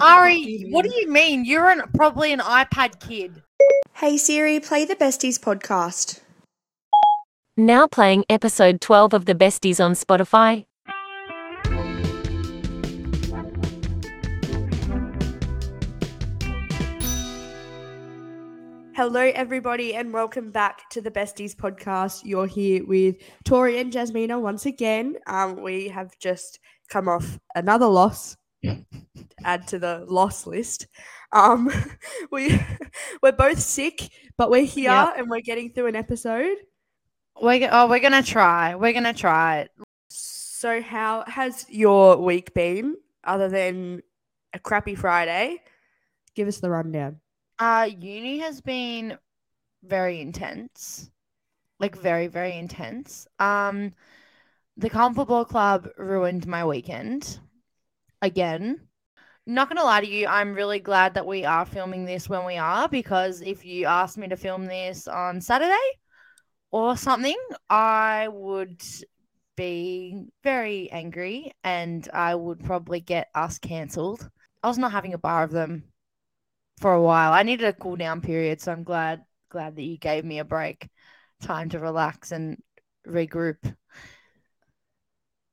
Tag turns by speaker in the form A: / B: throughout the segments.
A: Ari, what do you mean? You're an, probably an iPad kid.
B: Hey Siri, play the Besties podcast.
C: Now playing episode 12 of The Besties on Spotify.
B: Hello, everybody, and welcome back to the Besties podcast. You're here with Tori and Jasmina once again. Um, we have just come off another loss. To add to the loss list. Um, we we're both sick, but we're here
A: Yep.
B: and we're getting through an episode.
A: We're, go- oh, we're gonna try. We're gonna try it.
B: So, how has your week been, other than a crappy Friday? Give us the rundown.
A: Uh, uni has been very intense, like very, very intense. Um, the Carlton Football Club ruined my weekend again. Not gonna lie to you, I'm really glad that we are filming this when we are because if you asked me to film this on Saturday or something, I would be very angry and I would probably get us cancelled. I was not having a bar of them for a while. I needed a cool down period, so I'm glad glad that you gave me a break, time to relax and regroup.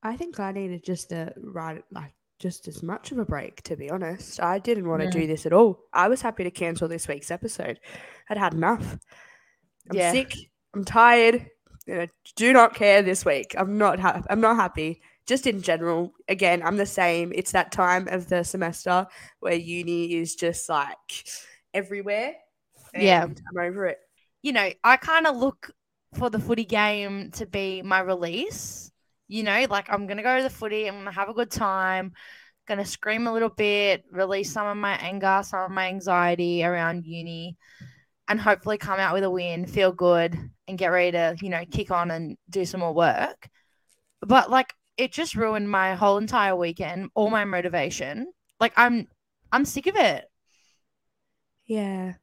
B: I think I needed just a right, like just as much of a break. To be honest, I didn't want to
A: Yeah.
B: do this at all. I was happy to cancel this week's episode. I'd had enough. I'm
A: Yeah.
B: sick. I'm tired. You know, do not care this week. I'm not. Ha- I'm not happy. Just in general, again, I'm the same. It's that time of the semester where uni is just like everywhere.
A: Yeah.
B: I'm over it.
A: You know, I kind of look for the footy game to be my release. You know, like I'm gonna go to the footy, I'm gonna have a good time, gonna scream a little bit, release some of my anger, some of my anxiety around uni, and hopefully come out with a win, feel good, and get ready to, you know, kick on and do some more work. But like it just ruined my whole entire weekend, all my motivation. Like I'm I'm sick of it.
B: Yeah.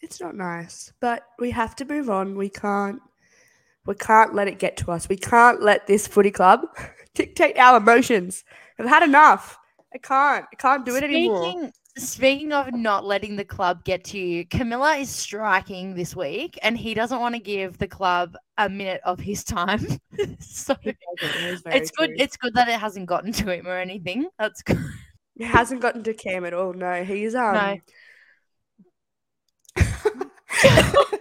B: It's not nice, but we have to move on. We can't we can't let it get to us. We can't let this footy club dictate our emotions. I've had enough. I can't. I can't do it anymore.
A: Speaking- Speaking of not letting the club get to you, Camilla is striking this week, and he doesn't want to give the club a minute of his time. so
B: it is
A: good.
B: true.
A: It's good that it hasn't gotten to him or anything. That's good.
B: It hasn't gotten to Cam at all. No, he's um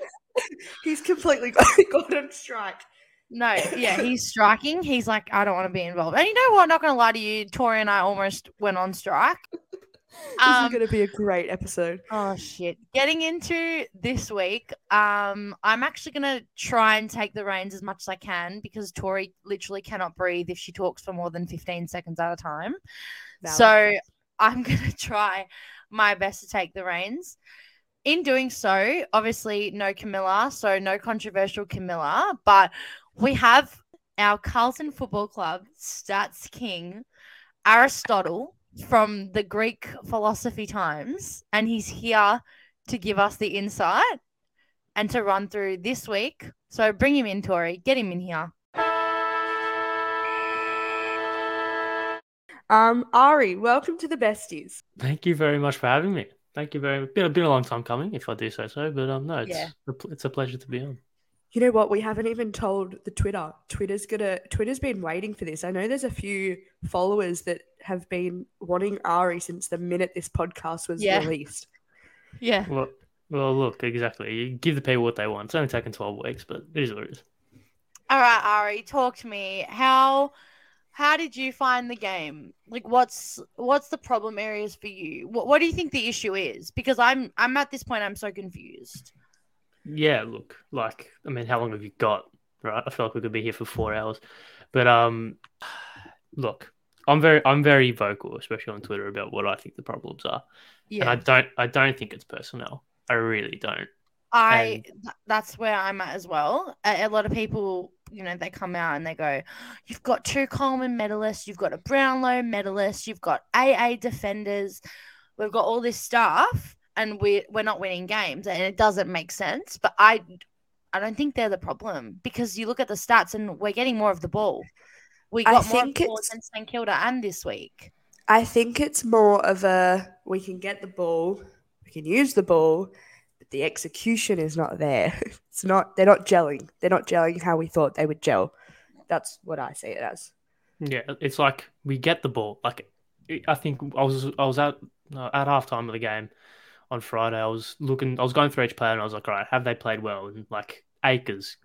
B: he's completely got, on strike.
A: No, yeah, he's striking. He's like, I don't want to be involved. And you know what? Not gonna lie to you, Tori and I almost went on strike.
B: This
A: Um,
B: is gonna be a great episode.
A: Oh shit. Getting into this week, um, I'm actually gonna try and take the reins as much as I can because Tori literally cannot breathe if she talks for more than 15 seconds at a time.
B: Valid.
A: So I'm gonna try my best to take the reins. In doing so, obviously no Camilla, so no controversial Camilla, but we have our Carlton Football Club stats king, Aristotle from the Greek philosophy times, and he's here to give us the insight and to run through this week. So bring him in, Tori. Get him in here.
B: Um, Ari, welcome to the besties.
D: Thank you very much for having me. Thank you very much. been been a long time coming, if I do say so. But um, no, it's
A: Yeah.
D: a, it's a pleasure to be on.
B: You know what? We haven't even told the Twitter. Twitter's gonna. Twitter's been waiting for this. I know there's a few followers that have been wanting Ari since the minute this podcast was
A: Yeah.
B: released.
A: Yeah.
D: Well, well, look, exactly. You give the people what they want. It's only taken twelve weeks, but it is what it is.
A: All right, Ari, talk to me. How how did you find the game? Like what's what's the problem areas for you? What what do you think the issue is? Because I'm I'm at this point I'm so confused.
D: Yeah, look, like I mean, how long have you got? Right, I feel like we could be here for four hours, but um, look, I'm very I'm very vocal, especially on Twitter, about what I think the problems are,
A: Yeah. and.
D: I don't I don't think it's personnel. I really don't.
A: I th- that's where I'm at as well. A, a lot of people, you know, they come out and they go, "You've got two Coleman medalists, you've got a Brownlow medalist, you've got AA defenders, we've got all this stuff, and we we're not winning games, and it doesn't make sense." But I, I don't think they're the problem because you look at the stats and we're getting more of the ball. We
B: I
A: got more of
B: think it's-
A: St Kilda and this week.
B: I think it's more of a we can get the ball, we can use the ball, but the execution is not there. It's not they're not gelling. They're not gelling how we thought they would gel. That's what I see it as.
D: Yeah, it's like we get the ball. Like I think I was I was at uh, at halftime of the game on Friday. I was looking, I was going through each player, and I was like, all right, have they played well? And like Acres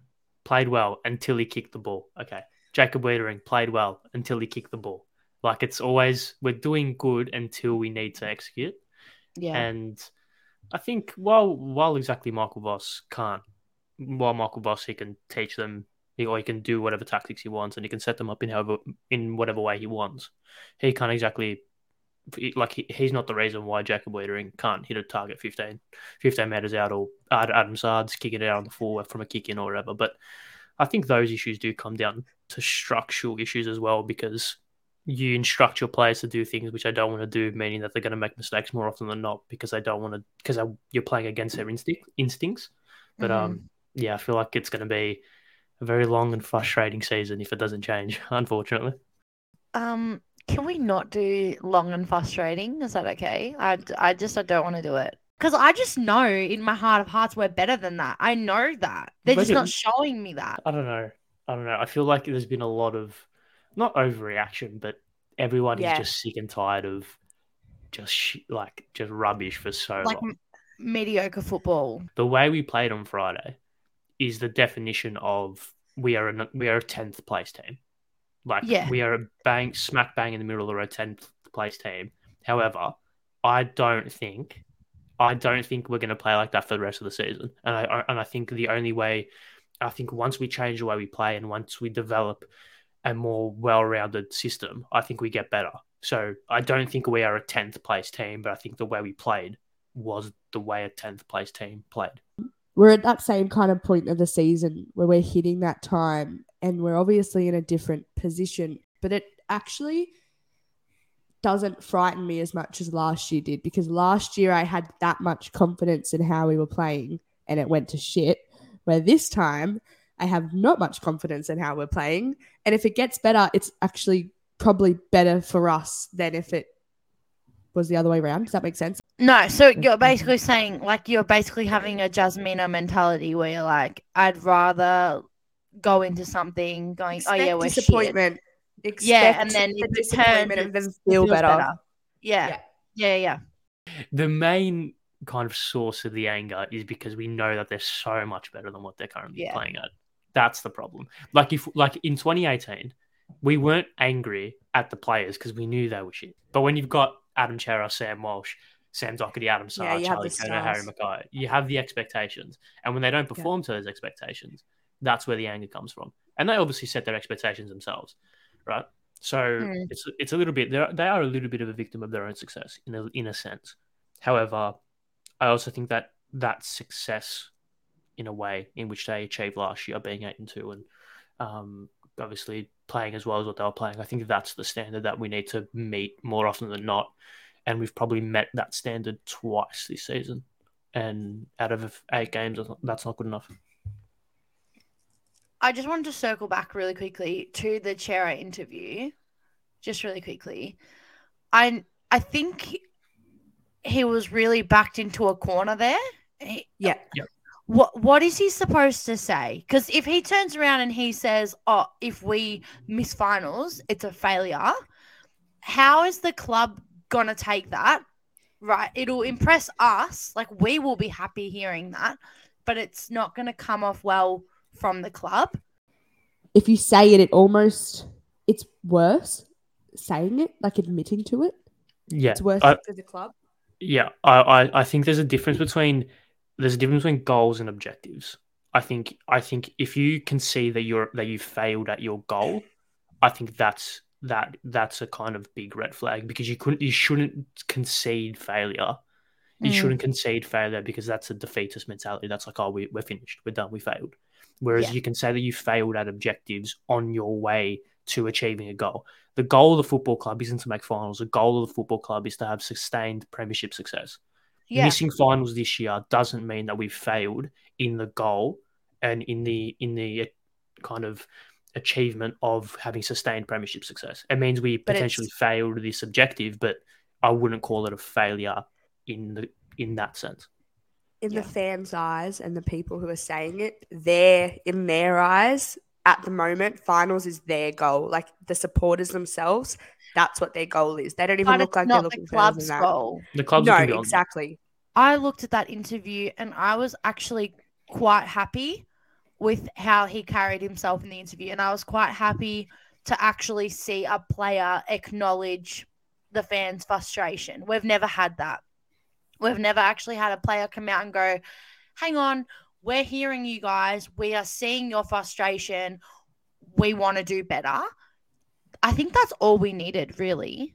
D: played well until he kicked the ball. Okay, Jacob Weitering played well until he kicked the ball. Like it's always we're doing good until we need to execute.
A: Yeah.
D: And I think while while exactly Michael Voss can't, while Michael Voss he can teach them, he, or he can do whatever tactics he wants, and he can set them up in however in whatever way he wants. He can't exactly like he, he's not the reason why Jacob Weitering can't hit a target 15, 15 meters out or Adam Saad's kicking it out on the floor from a kick in or whatever. But I think those issues do come down to structural issues as well because you instruct your players to do things which they don't want to do, meaning that they're going to make mistakes more often than not because they don't want to because you're playing against their instinct, instincts. But
A: Mhm.
D: um, yeah, I feel like it's going to be a very long and frustrating season if it doesn't change. Unfortunately,
A: Um, can we not do long and frustrating? Is that okay? I, I just I don't want to do it because I just know in my heart of hearts we're better than that. I know that they're
D: But
A: just
D: it-
A: not showing me that.
D: I don't know. I don't know. I feel like there's been a lot of not overreaction, but everyone
B: Yeah.
D: is just sick and tired of just sh- like just rubbish for so
A: Like
D: long.
A: m- mediocre football.
D: the way we played on Friday is the definition of we are a we are a tenth place team. Like
A: Yeah.
D: we are a bang smack bang in the middle of a tenth place team. However, I don't think I don't think we're going to play like that for the rest of the season. And I I- and I think the only way I think once we change the way we play and once we develop a more well-rounded system, I think we get better. So I don't think we are a tenth place team, but I think the way we played was the way a tenth place team played.
B: we're at that same kind of point of the season where we're hitting that time and we're obviously in a different position but it actually doesn't frighten me as much as last year did because last year I had that much confidence in how we were playing and it went to shit where this time I have not much confidence in how we're playing and if it gets better it's actually probably better for us than if it was the other way around does that make sense
A: No, so you're basically saying like you're basically having a Jasmina mentality where you're like, I'd rather go into something going, oh yeah, we're shit.
B: disappointment
A: Yeah, and then
B: the disappointment
A: turns,
B: and then feel
A: feels
B: better.
A: Yeah. yeah, yeah,
D: The main kind of source of the anger is because we know that they're so much better than what they're currently
A: Yeah.
D: playing at. That's the problem. Like if like in 2018, we weren't angry at the players because we knew they were shit. But when you've got Adam Cerra, Sam Walsh, Sam Docherty, Adam Saad,
B: Yeah,
D: Charlie Harry. McKay, you have the expectations. And when they don't perform to those expectations, that's where the anger comes from. And they obviously set their expectations themselves, right? So
A: Hmm.
D: it's it's a little bit they're, they are a little bit of a victim of their own success in a, in a sense. However, I also think that that success, in a way, in which they achieved last year, being eight and two, and um, obviously playing as well as what they were playing, I think that's the standard that we need to meet more often than not. And we've probably met that standard twice this season. And out of eight games, that's not- good enough.
A: I just wanted to circle back really quickly to the Cerra interview, just really quickly. I I think he was really backed into a corner there. He-
B: Yeah.
A: What what is he supposed to say? Because if he turns around and he says, "Oh, if we miss finals, it's a failure," how is the club gonna take that? Right, it'll impress us. Like we will be happy hearing that, but it's not gonna come off well from the club.
B: If you say it, it almost it's worse saying it, like admitting to it.
D: Yeah,
B: It's worse
D: I-
B: for the club.
D: Yeah, I, I, I think there's a difference between there's a difference between goals and objectives. I think I think if you can see that you're that you failed at your goal, I think that's that that's a kind of big red flag because you couldn't you shouldn't concede failure. You
A: Mm.
D: shouldn't concede failure because that's a defeatist mentality. That's like, oh, we, we're finished, we're done, we failed. Whereas
A: Yeah.
D: you can say that you failed at objectives on your way to achieving a goal. The goal of the football club isn't to make finals. The goal of the football club is to have sustained premiership success.
A: Yeah.
D: Missing finals this year doesn't mean that we've failed in the goal and in the in the uh, kind of achievement of having sustained premiership success. It means we
A: But
D: potentially
A: it's-
D: failed this objective, but I wouldn't call it a failure in the in that sense.
B: in
A: Yeah.
B: the fans' eyes and the people who are saying it, they're in their eyes at the moment, finals is their goal. Like the supporters themselves, that's what their goal is. They don't even
A: But
B: look like they're
A: not
B: looking
A: the
B: further than
A: club's
B: that.
A: goal.
D: The clubs
B: No,
D: can be on-
B: exactly.
A: I looked at that interview and I was actually quite happy with how he carried himself in the interview. And I was quite happy to actually see a player acknowledge the fans' frustration. We've never had that. We've never actually had a player come out and go, hang on, we're hearing you guys. We are seeing your frustration. We want to do better. I think that's all we needed, really.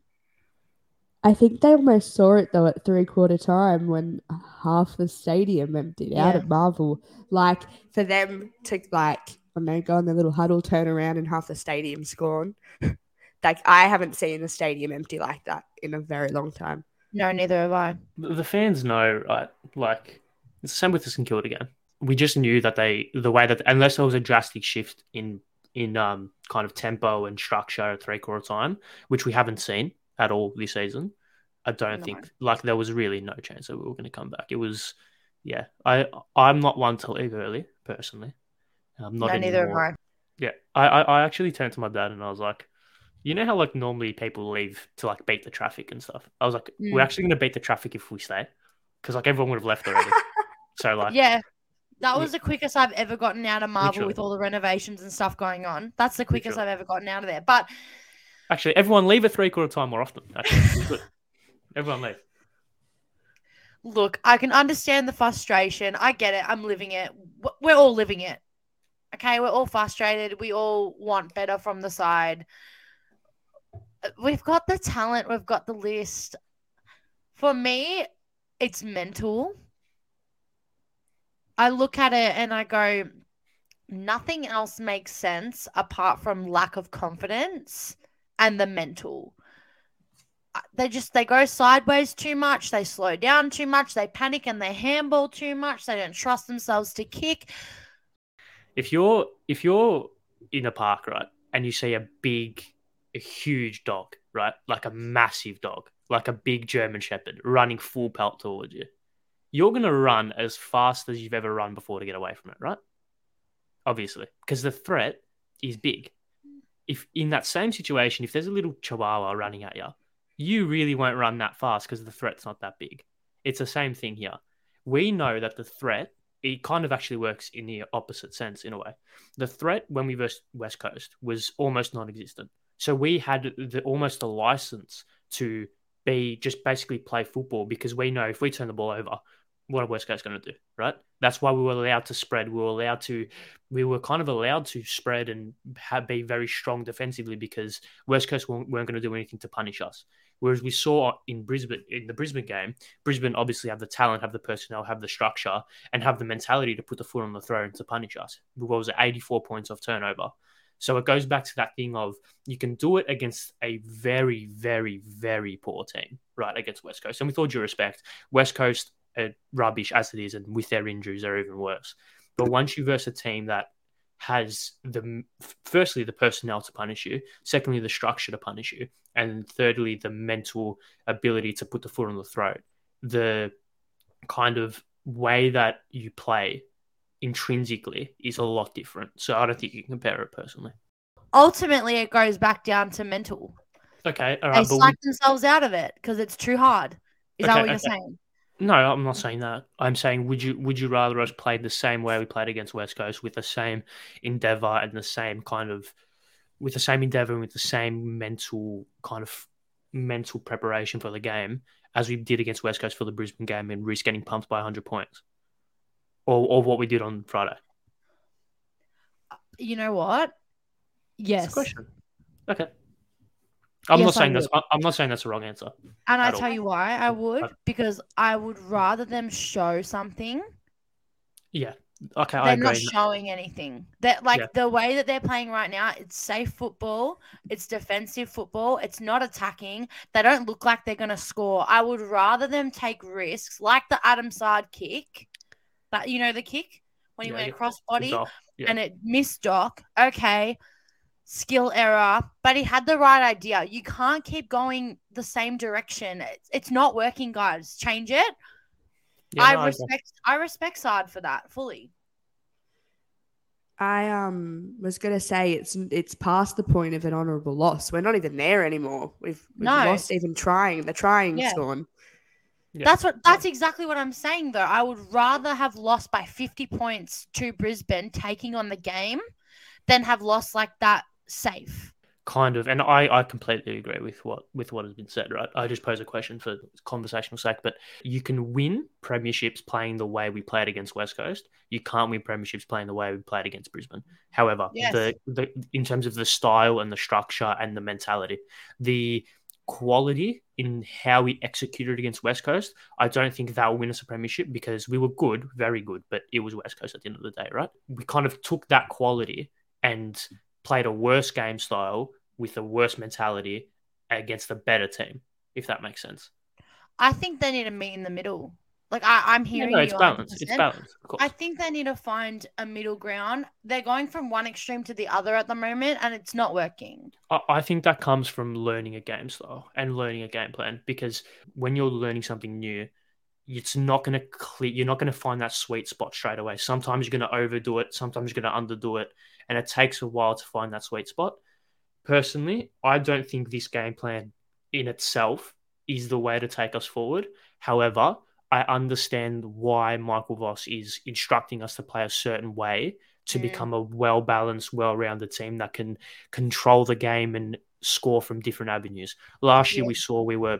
B: I think they almost saw it though at three quarter time when half the stadium emptied out
A: Yeah.
B: at Marvel. Like for them to like when they go in their little huddle, turn around and half the stadium's gone. like I haven't seen a stadium empty like that in a very long time.
A: No, neither have I.
D: the the fans know, right? Like it's the same with the St Kilda game. We just knew that they the way that unless there was a drastic shift in in um kind of tempo and structure at three quarter time, which we haven't seen at all this season. I don't
A: No.
D: think like there was really no chance that we were going to come back. It was, yeah. I I'm not one to leave early personally. I'm not
A: no, neither
D: anymore.
A: I.
D: Yeah, I, I I actually turned to my dad and I was like, you know how like normally people leave to like beat the traffic and stuff. I was like, we're
A: Mm.
D: actually gonna beat the traffic if we stay, because like everyone would have left already. so like,
A: Yeah. That was the quickest I've ever gotten out of Marvel
D: Literally.
A: with all the renovations and stuff going on. That's the quickest
D: Literally.
A: I've ever gotten out of there. But
D: actually, everyone leave at three quarter time more often. Actually, everyone leave.
A: look, I can understand the frustration. I get it. I'm living it. We're all living it. Okay, we're all frustrated. We all want better from the side. We've got the talent, we've got the list. For me, it's mental. I look at it and I go, nothing else makes sense apart from lack of confidence and the mental. Uh, They just they go sideways too much, they slow down too much, they panic and they handball too much, they don't trust themselves to kick.
D: If you're if you're in a park right and you see a big, a huge dog right, like a massive dog, like a big German Shepherd running full pelt towards you, you're gonna run as fast as you've ever run before to get away from it, right? Obviously, because the threat is big. If in that same situation, if there's a little chihuahua running at you, you really won't run that fast because the threat's not that big. It's the same thing here. We know that the threat, it kind of actually works in the opposite sense in a way. The threat when we versed West Coast was almost non-existent. So we had the, almost a license to be just basically play football because we know if we turn the ball over, what are West Coast going to do, right? That's why we were allowed to spread. We were allowed to, we were kind of allowed to spread and have, be very strong defensively because West Coast weren't, weren't going to do anything to punish us. Whereas we saw in Brisbane, in the Brisbane game, Brisbane obviously have the talent, have the personnel, have the structure, and have the mentality to put the foot on the throat to punish us. What was it, 84 points of turnover? So it goes back to that thing of you can do it against a very, very, very poor team, right? Against West Coast. And with all due respect, West Coast are rubbish as it is, and with their injuries, they're even worse. But once you verse a team that has the firstly the personnel to punish you, secondly the structure to punish you, and thirdly the mental ability to put the foot on the throat, the kind of way that you play intrinsically is a lot different. So I don't think you can compare it personally.
A: Ultimately, it goes back down to mental.
D: Okay, all
A: They
D: right, we,
A: slack themselves out of it because it's too hard. Is that
D: Okay,
A: what you're saying?
D: No, I'm not saying that. I'm saying would you would you rather us play the same way we played against West Coast with the same endeavor and the same kind of with the same endeavor and with the same mental kind of mental preparation for the game as we did against West Coast for the Brisbane game and risk getting pumped by 100 points, or or what we did on Friday?
A: You know what? Yes.
D: question. Okay. I'm
A: Yes,
D: not saying that's I'm not saying that's a wrong answer.
A: And I
D: at all.
A: tell you why I would
D: uh,
A: because I would rather them show something
D: Yeah. Okay, I
A: than not showing anything. That like
D: Yeah.
A: the way that they're playing right now, it's safe football, it's defensive football, it's not attacking. They don't look like they're gonna score. I would rather them take risks, like the Adam Saad kick. That you know the kick when he
D: Yeah,
A: went across body
D: Yeah.
A: and it missed Doc. Okay, skill error, but he had the right idea. You can't keep going the same direction. It's, it's not working, guys. Change it.
D: Yeah,
A: I
D: no, agree.
A: respect I respect Saad for that fully.
B: I um was gonna say it's it's past the point of an honourable loss. We're not even there anymore. We've, we've
A: No.
B: lost even trying. The trying's
A: Yeah.
B: gone.
D: Yeah.
A: That's what that's exactly what I'm saying though. I would rather have lost by 50 points to Brisbane taking on the game than have lost like that safe.
D: kind of and I, I completely agree with what with what has been said right i just pose a question for conversational sake but you can win premierships playing the way we played against west coast you can't win premierships playing the way we played against brisbane however
A: Yes.
D: the, the in terms of the style and the structure and the mentality the quality in how we executed against west coast i don't think that will win us a premiership because we were good very good but it was west coast at the end of the day right we kind of took that quality and played a worse game style with a worse mentality against a better team, if that makes sense.
A: I think they need to meet in the middle. Like I, I'm
D: Yeah,
A: hearing
D: no,
A: you
D: it's balanced. It's balanced.
A: I think they need to find a middle ground. They're going from one extreme to the other at the moment, and it's not working.
D: I, I think that comes from learning a game style and learning a game plan because when you're learning something new, it's not going to clear. You're not going to find that sweet spot straight away. Sometimes you're going to overdo it. Sometimes you're going to underdo it, and it takes a while to find that sweet spot. Personally, I don't think this game plan in itself is the way to take us forward. However, I understand why Michael Voss is instructing us to play a certain way to
A: Mm.
D: become a well balanced, well rounded team that can control the game and score from different avenues. Last year,
A: Yeah.
D: we saw we were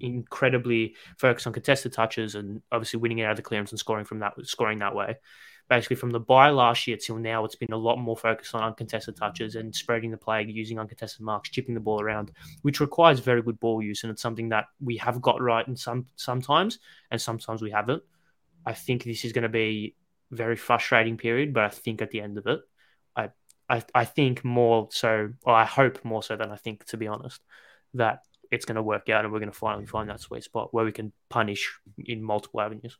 D: incredibly focused on contested touches and obviously winning it out of the clearance and scoring from that scoring that way. Basically, from the buy last year till now, it's been a lot more focused on uncontested touches and spreading the play, using uncontested marks, chipping the ball around, which requires very good ball use, and it's something that we have got right in some sometimes, and sometimes we haven't. I think this is going to be very frustrating period, but I think at the end of it, I I, I think more so, or I hope more so than I think, to be honest, that it's going to work out and we're going to finally find that sweet spot where we can punish in multiple avenues.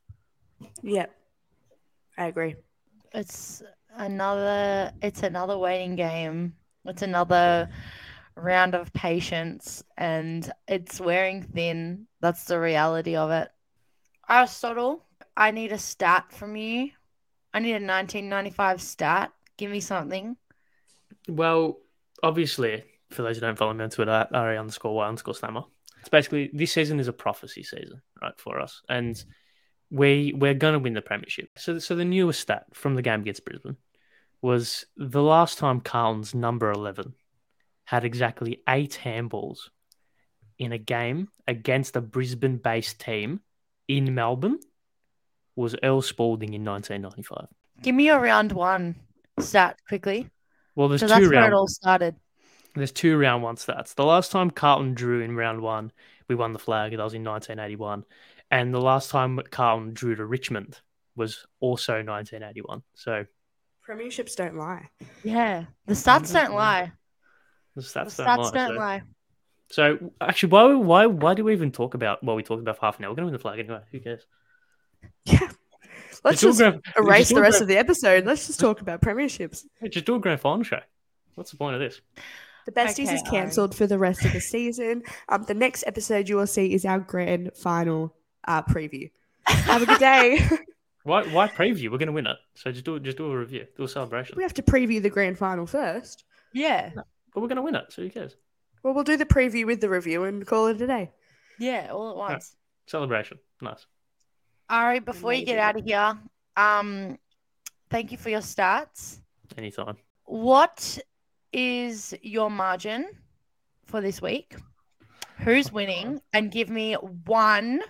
B: Yeah, I agree.
A: It's another. It's another waiting game. It's another round of patience, and it's wearing thin. That's the reality of it. Aristotle, I need a stat from you. I need a 1995 stat. Give me something.
D: Well, obviously, for those who don't follow me on Twitter, at RA underscore Y underscore Stammer, it's basically this season is a prophecy season, right, for us. And we we're gonna win the premiership. So so the newest stat from the game against Brisbane was the last time Carlton's number eleven had exactly eight handballs in a game against a Brisbane based team in Melbourne was Earl Spalding in nineteen ninety five.
A: Give me a round one stat quickly.
D: Well there's
A: So
D: two
A: that's where it all started.
D: There's two round one stats. The last time Carlton drew in round one, we won the flag. That was in 1981. And the last time Carlton drew to Richmond was also 1981. So
B: Premierships don't lie.
A: Yeah, the stats don't mm-hmm. lie.
D: the
A: The
D: stats, don't lie.
A: don't
D: so.
A: lie.
D: So actually, why why why do we even talk about? Well, we talked about for half an hour. We're going to win the flag anyway. Who cares?
B: Yeah. Let's
D: do a
B: just
D: grand-
B: erase
D: just
B: the rest
D: grand-
B: of the episode. Let's just talk about premierships.
D: Hey, Just do a grand final show. What's the point of this?
B: The besties
A: Okay,
B: is cancelled for the rest of the season. Um, the next episode you will see is our grand final uh, preview. Have a good day.
D: Why why preview? We're going to win it. So just do just do a review, do a celebration.
B: we have to preview the grand final first.
A: Yeah,
D: But we're going to win it. So who cares?
B: Well, we'll do the preview with the review and call it a day.
A: yeah, all at once.
D: Celebration. Nice.
A: All right, before you get out of here, um, thank you for your stats.
D: Anytime.
A: What is your margin for this week? Who's winning? And give me one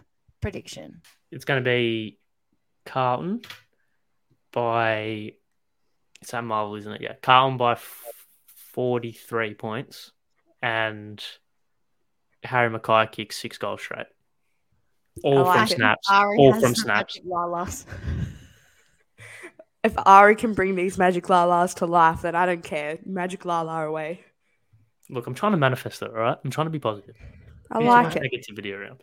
A: prediction.
D: it's going to be Carlton by it's at Marvel, isn't it? Yeah, Carlton by f- forty-three points, and Harry McKay kicks six goals straight, all
B: I like
D: from
B: it.
D: snaps, all from snaps.
A: magic lalas.
B: If Ari can bring these magic lalas to life, then I don't care. Magic lala away.
D: Look, I'm trying to manifest it. All right, I'm trying to be positive.
B: I
D: Too
B: like
D: much
B: it.
D: Negativity around.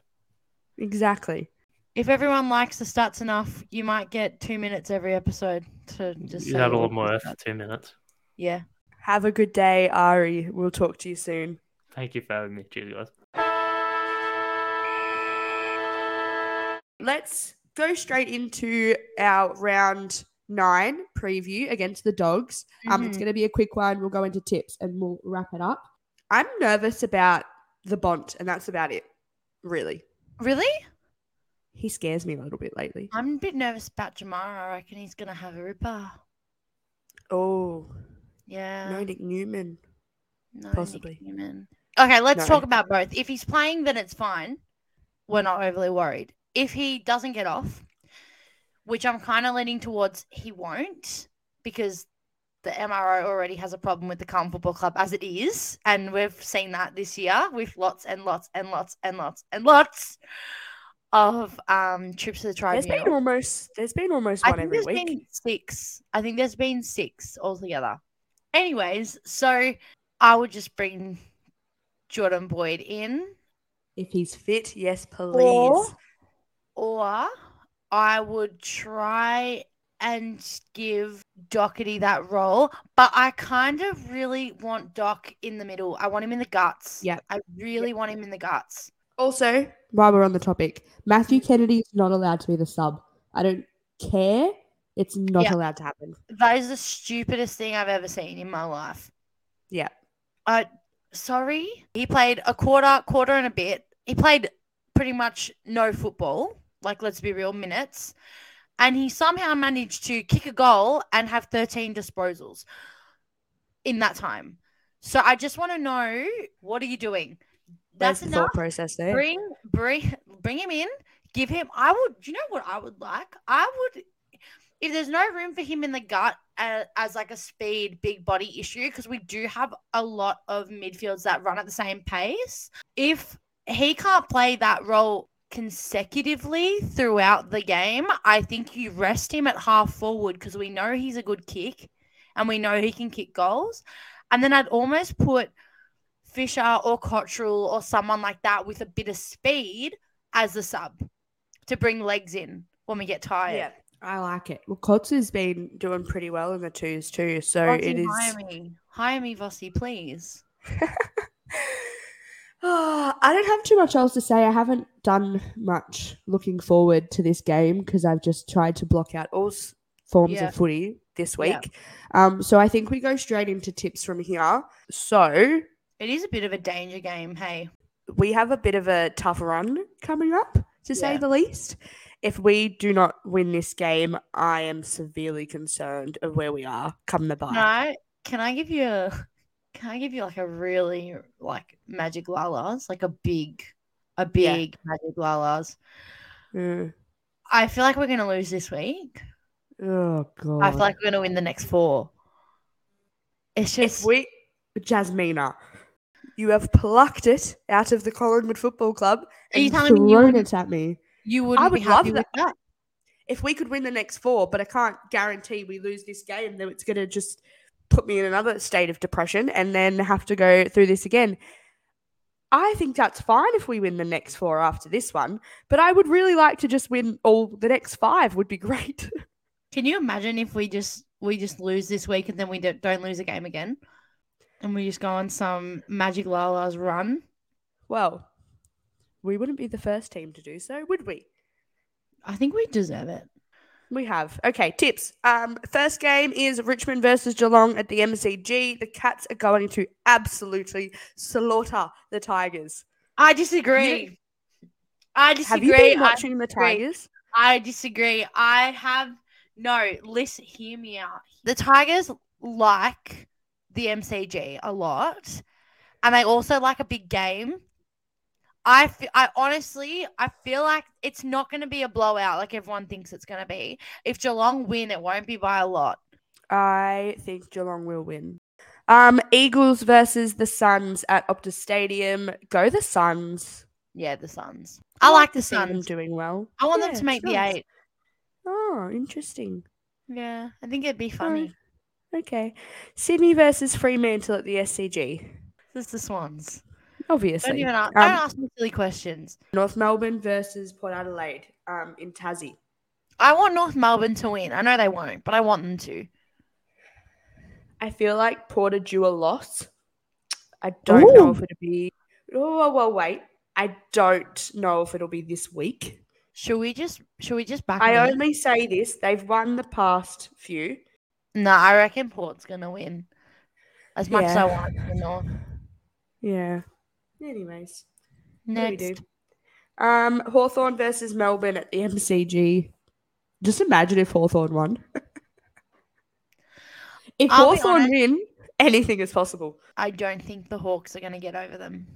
B: Exactly.
A: If everyone likes the stats enough, you might get two minutes every episode to just. say
D: That'll
A: all
D: more
A: the
D: worth two minutes.
A: Yeah.
B: Have a good day, Ari. We'll talk to you soon.
D: Thank you for having me. Cheers, guys.
B: Let's go straight into our round nine preview against the dogs. Um, it's
A: Mhm.
B: going to be a quick one. We'll go into tips and we'll wrap it up. I'm nervous about the Bont, and that's about it. Really,
A: Really?
B: he scares me a little bit lately.
A: I'm a bit nervous about Jamarra. I reckon he's gonna have a ripper.
B: Oh,
A: Yeah.
B: no, Nick Newman.
A: No, Nick
B: possibly.
A: Newman. Okay, let's
B: No.
A: talk about both. If he's playing, then it's fine. We're not overly worried. If he doesn't get off, which I'm kind of leaning towards he won't, because the MRO already has a problem with the Carlton Football Club as it is. And we've seen that this year with lots and lots and lots and lots and lots of um trips to the
B: There's
A: tribunal.
B: been almost there's been almost
A: I
B: one
A: think
B: every
A: there's
B: week.
A: been six. I think there's been six altogether. Anyways, so I would just bring Jordan Boyd in,
B: If he's fit, yes, please.
A: or or I would try and give Docherty that role, but I kind of really want Doc in the middle. I want him in the guts.
B: Yeah.
A: I really want him in the guts.
B: Also, while we're on the topic, Matthew Kennedy is not allowed to be the sub. I don't care. It's not
A: Yeah.
B: allowed to happen.
A: That is the stupidest thing I've ever seen in my life.
B: Yeah.
A: Uh, sorry. He played a quarter, quarter and a bit. He played pretty much no football. Like, let's be real, minutes. And he somehow managed to kick a goal and have 13 disposals in that time. So I just want to know what are you doing?
B: That's
A: That's
B: the
A: enough.
B: thought process there.
A: Bring, bring, bring him in. Give him. I would. You know what I would like? I would. If there's no room for him in the gut uh, as like a speed, big body issue, because we do have a lot of midfields that run at the same pace. If he can't play that role consecutively throughout the game, I think you rest him at half forward because we know he's a good kick, and we know he can kick goals. And then I'd almost put Fisher or Cottrell or someone like that with a bit of speed as the sub to bring legs in when we get tired.
B: Yeah, I like it. Well, Cots has been doing pretty well in the twos too, so
A: Vossi,
B: it is.
A: Hire me. Hire me, Vossi, please.
B: I don't have too much else to say. I haven't done much looking forward to this game because I've just tried to block out all forms
A: Yeah.
B: of footy this week.
A: Yeah.
B: Um, so I think we go straight into tips from here. So
A: It is a bit of a danger game, hey.
B: we have a bit of a tough run coming up, to say the least. If we do not win this game, I am severely concerned of where we are come the bye.
A: I can I give you a can I give you like a really like magic lalas? Like a big a
B: Yeah.
A: big magic lalas.
B: Mm.
A: I feel like we're gonna lose this week.
B: Oh god.
A: I feel like we're gonna win the next four. It's just
B: if we Jasmina, you have plucked it out of the Collingwood Football Club
A: Are you
B: and
A: telling me you wouldn't-
B: it at me.
A: you wouldn't I
B: would
A: be happy
B: love
A: with that.
B: If we could win the next four, but I can't guarantee we lose this game, then it's going to just put me in another state of depression and then have to go through this again. I think that's fine if we win the next four after this one, but I would really like to just win all the next five. Would be great.
A: Can you imagine if we just we just lose this week and then we don't, don't lose a game again, and we just go on some magic lalas run?
B: well, we wouldn't be the first team to do so, would we?
A: I think we deserve it.
B: We have. Okay, tips. Um, first game is Richmond versus Geelong at the MCG. The Cats are going to absolutely slaughter the Tigers.
A: I disagree. I disagree.
B: Have you been
A: I
B: watching the
A: disagree.
B: Tigers?
A: I disagree. I have no. Listen, hear me out. The Tigers like the MCG a lot, and they also like a big game. I, I honestly, I feel like it's not going to be a blowout like everyone thinks it's going to be. If Geelong win, it won't be by a lot.
B: I think Geelong will win. Um, Eagles versus the Suns at Optus Stadium. Go the Suns.
A: Yeah, the Suns. I like the
B: see them
A: Suns.
B: doing well.
A: I want them to make the
B: Suns.
A: eight.
B: Oh, interesting.
A: Yeah, I think it'd be funny.
B: Okay. Sydney versus Fremantle at the SCG.
A: This is the Swans.
B: Obviously.
A: Don't even ask,
B: Um,
A: don't ask me silly questions.
B: North Melbourne versus Port Adelaide um, in Tassie.
A: I want North Melbourne to win. I know they won't, but I want them to.
B: I feel like Porter due a loss. I don't know if it'll be. Oh, well, wait. I don't know if it'll be this week.
A: Should we just should we just back?
B: I only say this. They've won the past few.
A: No, I reckon Port's gonna win. As much as I want the North.
B: Yeah. Anyways. What we
A: Next.
B: do? Um, Hawthorn versus Melbourne at the MCG. Just imagine if Hawthorn won. if
A: I'll
B: Hawthorn
A: honest-
B: win, anything is possible.
A: I don't think the Hawks are gonna get over them.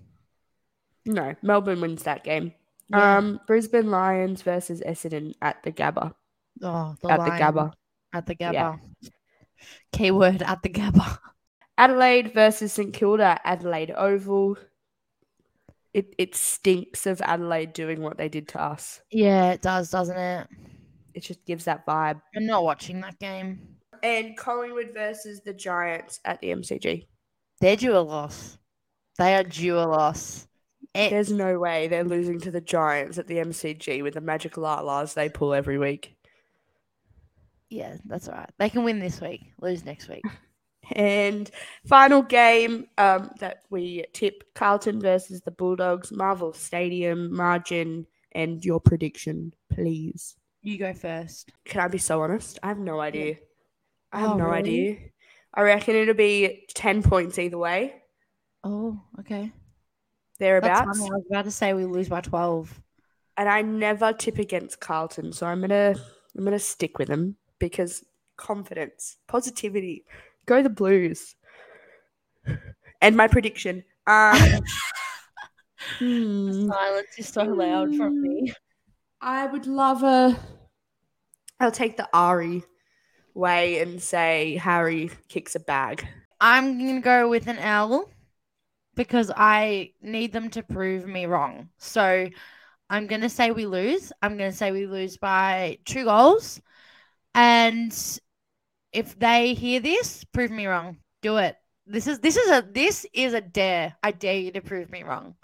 B: No, Melbourne wins that game.
A: Yeah.
B: Um, Brisbane Lions versus Essendon at the Gabba.
A: Oh, the
B: at the
A: Lions
B: Gabba.
A: At the
B: Yeah.
A: Gabba. Keyword at the Gabba.
B: Adelaide versus St Kilda Adelaide Oval. It it stinks of Adelaide doing what they did to us.
A: Yeah, it does, doesn't it?
B: It just gives that vibe.
A: I'm not watching that game.
B: And Collingwood versus the Giants at the MCG.
A: They're due a loss. They are due a loss. It,
B: There's no way they're losing to the Giants at the MCG with the magic la-las they pull every week.
A: yeah, that's all right. They can win this week, lose next week.
B: And final game um, that we tip Carlton versus the Bulldogs, Marvel Stadium, margin, and your prediction, please.
A: You go first.
B: Can I be so honest? I have no idea. I have
A: Oh,
B: no
A: really?
B: idea. I reckon it'll be 10 points either way,
A: Oh, okay.
B: Thereabouts.
A: I was about to say we lose by 12.
B: And I never tip against Carlton, so I'm gonna I'm gonna stick with them because confidence, positivity, go the Blues. And my prediction, um, hmm,
A: Silence is so loud from me.
B: I would love a. I'll take the Ari way and say Harry kicks a bag.
A: I'm going to go with an L because I need them to prove me wrong. So I'm going to say we lose. I'm going to say we lose by two goals. And if they hear this, prove me wrong. Do it. This is this is a this is a dare. I dare you to prove me wrong.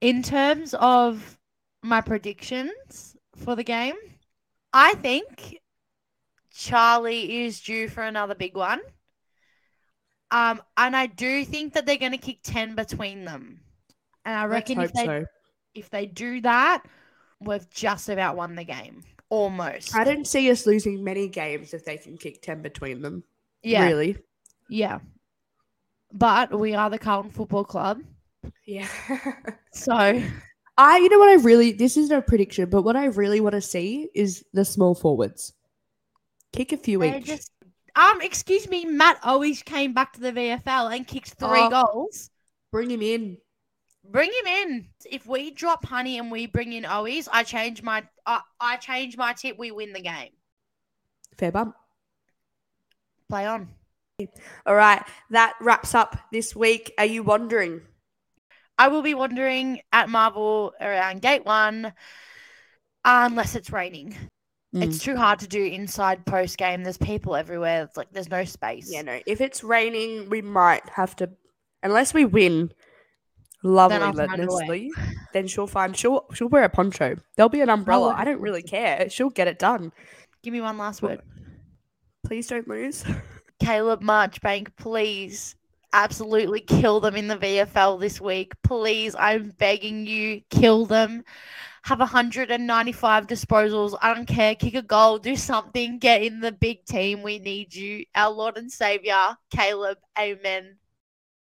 A: In terms of my predictions for the game, I think Charlie is due for another big one. Um, and I do think that they're going to kick ten between them. And I reckon if they if they do that, we've just about won the game, almost.
B: I don't see us losing many games if they can kick 10 between them.
A: yeah,
B: Really?
A: yeah. But we are the Carlton Football Club,
B: Yeah.
A: so
B: I, you know what I really, this is no prediction, but what I really want to see is the small forwards. Kick a few
A: they're
B: each.
A: just um. Excuse me, Matt Owies came back to the VFL and kicked three
B: Oh.
A: goals.
B: Bring him in.
A: Bring him in. If we drop Honey and we bring in Owies, I change my uh, I change my tip. We win the game.
B: Fair bump.
A: Play on.
B: All right. That wraps up this week. Are you wondering?
A: I will be wandering at Marvel around Gate One, unless it's raining.
B: Mm.
A: It's too hard to do inside post game. There's people everywhere. It's like there's no space.
B: Yeah, no. If it's raining, we might have to, unless we win, lovely
A: I'll find a way.
B: Leslie, then she'll find, she'll, she'll wear a poncho. There'll be an umbrella. I don't really care. She'll get it done.
A: Give me one last word.
B: Please don't lose.
A: Caleb Marchbank, please absolutely kill them in the VFL this week. Please, I'm begging you, kill them. Have 195 disposals. I don't care. Kick a goal, do something. Get in the big team. We need you. Our Lord and Savior, Caleb. Amen.